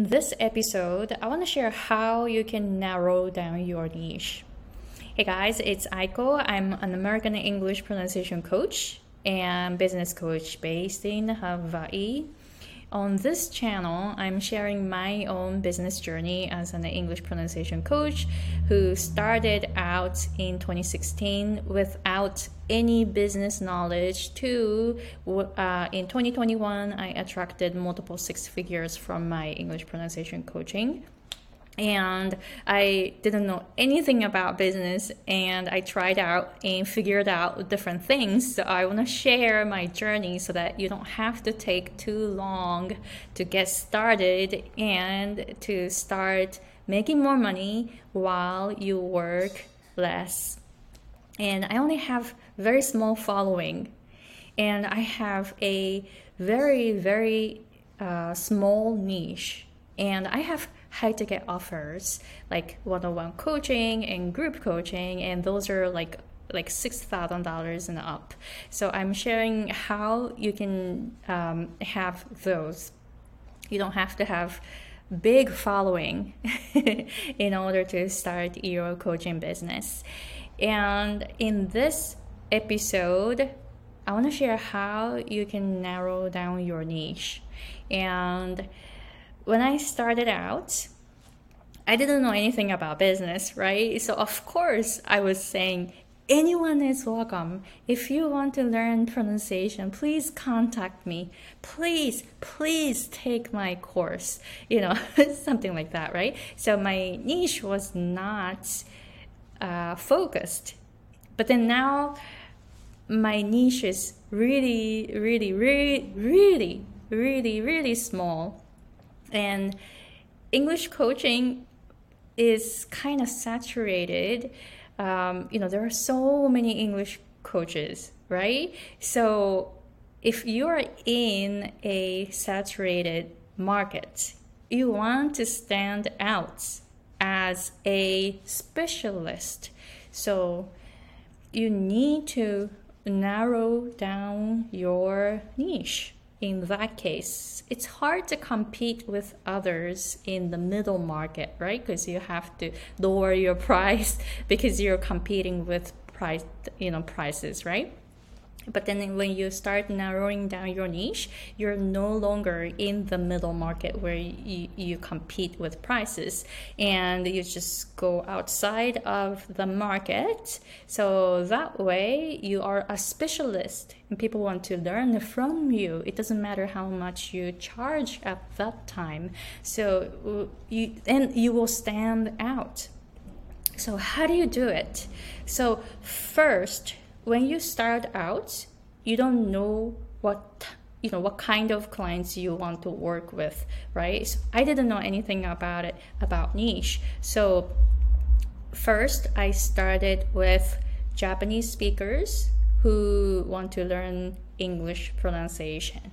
In this episode, I want to share how you can narrow down your niche. Hey guys, it's Aiko. I'm an American English pronunciation coach and business coach based in Hawaii. On this channel, I'm sharing my own business journey as an English pronunciation coach who started out in 2016 without any business knowledge to uh, in 2021 I attracted multiple six figures from my English pronunciation coaching and I didn't know anything about business and I tried out and figured out different things. So I want to share my journey so that you don't have to take too long to get started and to start making more money while you work less. And I only have very small following and I have a very very uh, small niche and I have high ticket offers like one-on-one coaching and group coaching and those are like like six thousand dollars and up. So I'm sharing how you can um, have those. You don't have to have big following in order to start your coaching business. And in this episode, I want to share how you can narrow down your niche. And when I started out, I didn't know anything about business, right? So, of course, I was saying, anyone is welcome. If you want to learn pronunciation, please contact me. Please, please take my course. You know, something like that, right? So, my niche was not uh, focused. But then now, my niche is really, really, really, really, really, really small and English coaching is kind of saturated. Um, you know, there are so many English coaches, right? So if you're in a saturated market, you want to stand out as a specialist. So you need to narrow down your niche in that case, it's hard to compete with others in the middle market, right? Because you have to lower your price because you're competing with price, you know, prices, right? But then when you start narrowing down your niche, you're no longer in the middle market where you, you compete with prices and you just go outside of the market. So that way you are a specialist and people want to learn from you. It doesn't matter how much you charge at that time. So you and you will stand out. So how do you do it? So first when you start out, you don't know what you know what kind of clients you want to work with, right? So I didn't know anything about it about niche. So first I started with Japanese speakers who want to learn English pronunciation.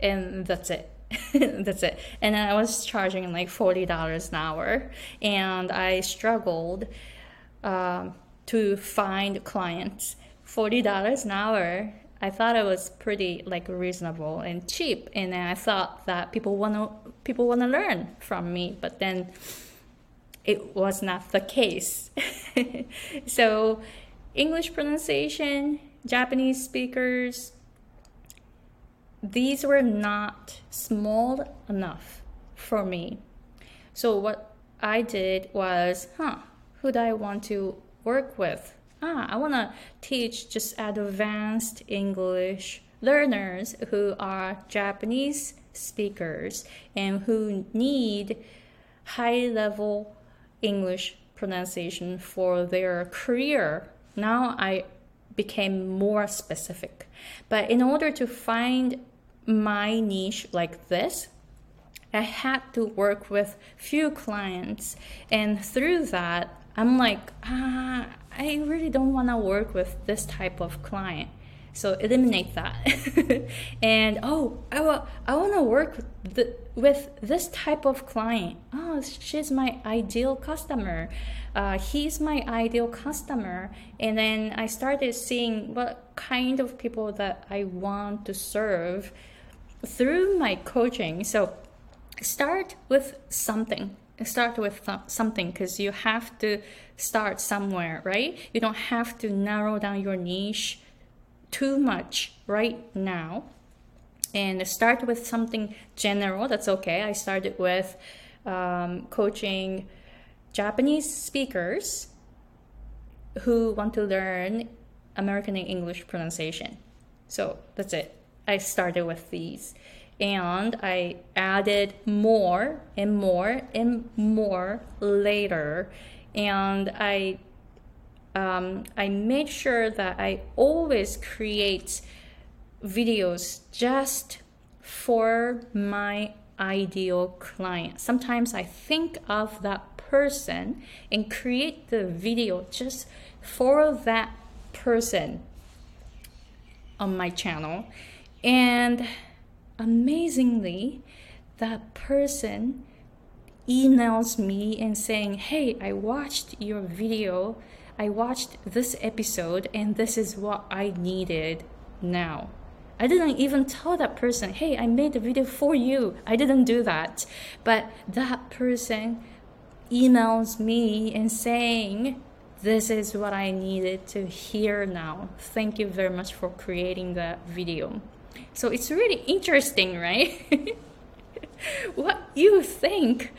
And that's it. that's it. And I was charging like $40 an hour. And I struggled um, to find clients. $40 an hour, I thought it was pretty like reasonable and cheap. And I thought that people want to people want to learn from me, but then it was not the case. so English pronunciation, Japanese speakers, these were not small enough for me. So what I did was, huh, who do I want to work with. Ah, I want to teach just advanced English learners who are Japanese speakers and who need high level English pronunciation for their career. Now I became more specific. But in order to find my niche like this, I had to work with few clients and through that I'm like, ah, I really don't want to work with this type of client. So eliminate that. and oh, I, wa- I want to work with, with this type of client. Oh, she's my ideal customer. Uh, he's my ideal customer. And then I started seeing what kind of people that I want to serve through my coaching. So start with something. Start with th- something because you have to start somewhere right? You don't have to narrow down your niche too much right now. And start with something general that's okay. I started with um, coaching japanese speakers who want to learn american english pronunciation. So that's it. I started with these and I added more and more and more later. And I um, I made sure that I always create videos just for my ideal client. Sometimes I think of that person and create the video just for that person on my channel. And amazingly, that person emails me and saying, Hey, I watched your video, I watched this episode, and this is what I needed now. I didn't even tell that person, Hey, I made a video for you. I didn't do that. But that person emails me and saying, this is what I needed to hear now. Thank you very much for creating that video. So it's really interesting, right? what you think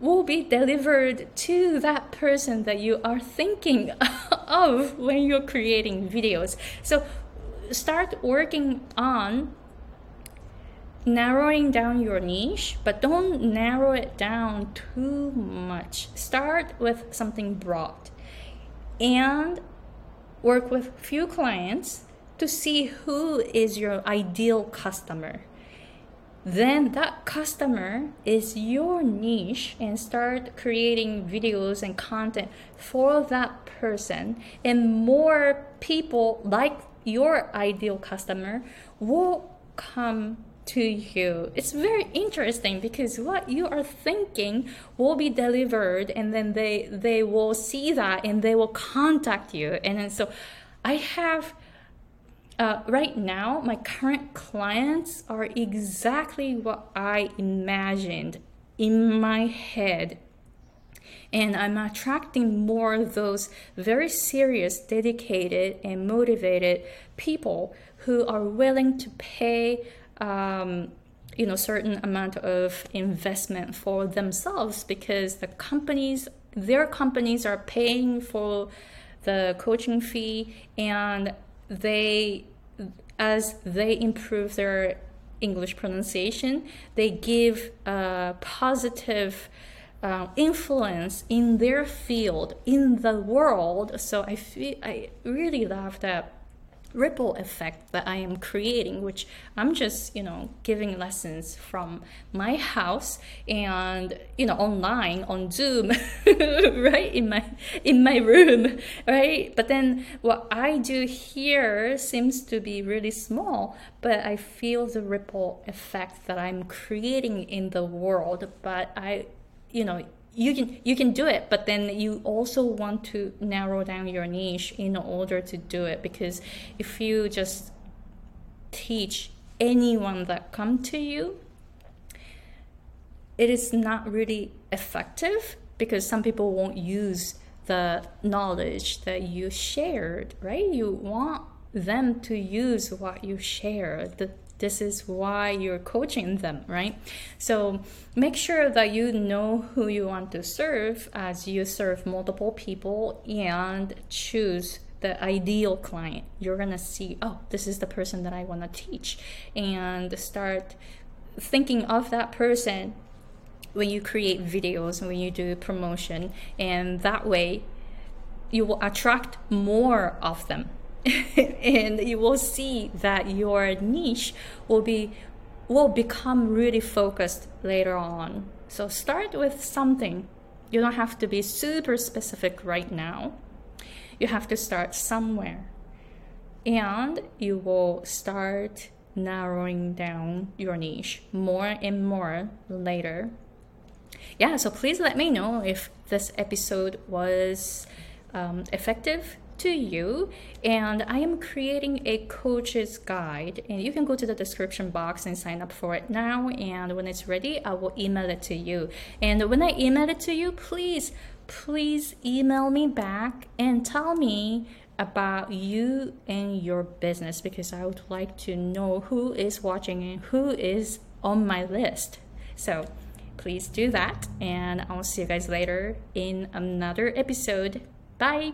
will be delivered to that person that you are thinking of when you're creating videos. So start working on narrowing down your niche, but don't narrow it down too much. Start with something broad and work with few clients to see who is your ideal customer. Then that customer is your niche and start creating videos and content for that person. And more people like your ideal customer will come to you. It's very interesting because what you are thinking will be delivered and then they they will see that and they will contact you. And then so I have uh, right now, my current clients are exactly what I imagined in my head. And I'm attracting more of those very serious, dedicated, and motivated people who are willing to pay, um, you know, certain amount of investment for themselves because the companies, their companies, are paying for the coaching fee and they as they improve their English pronunciation, they give a positive uh, influence in their field, in the world. So I feel I really love that ripple effect that I am creating, which I'm just, you know, giving lessons from my house and, you know, online on Zoom, right? In my in my room, right? But then what I do here seems to be really small, but I feel the ripple effect that I'm creating in the world. But I you know you can you can do it but then you also want to narrow down your niche in order to do it because if you just teach anyone that come to you it is not really effective because some people won't use the knowledge that you shared right? You want them to use what you share the this is why you're coaching them, right? So make sure that you know who you want to serve as you serve multiple people and choose the ideal client. You're gonna see, oh, this is the person that I wanna teach, and start thinking of that person when you create videos, when you do promotion, and that way you will attract more of them and you will see that your niche will be will become really focused later on. So start with something. You don't have to be super specific right now. You have to start somewhere. And you will start narrowing down your niche more and more later. Yeah, so please let me know if this episode was um, effective to you and i am creating a coach's guide. And you can go to the description box and sign up for it now and when it's ready i will email it to you. And when i email it to you please please email me back and tell me about you and your business because i would like to know who is watching and who is on my list. So please do that and i'll see you guys later in another episode. Bye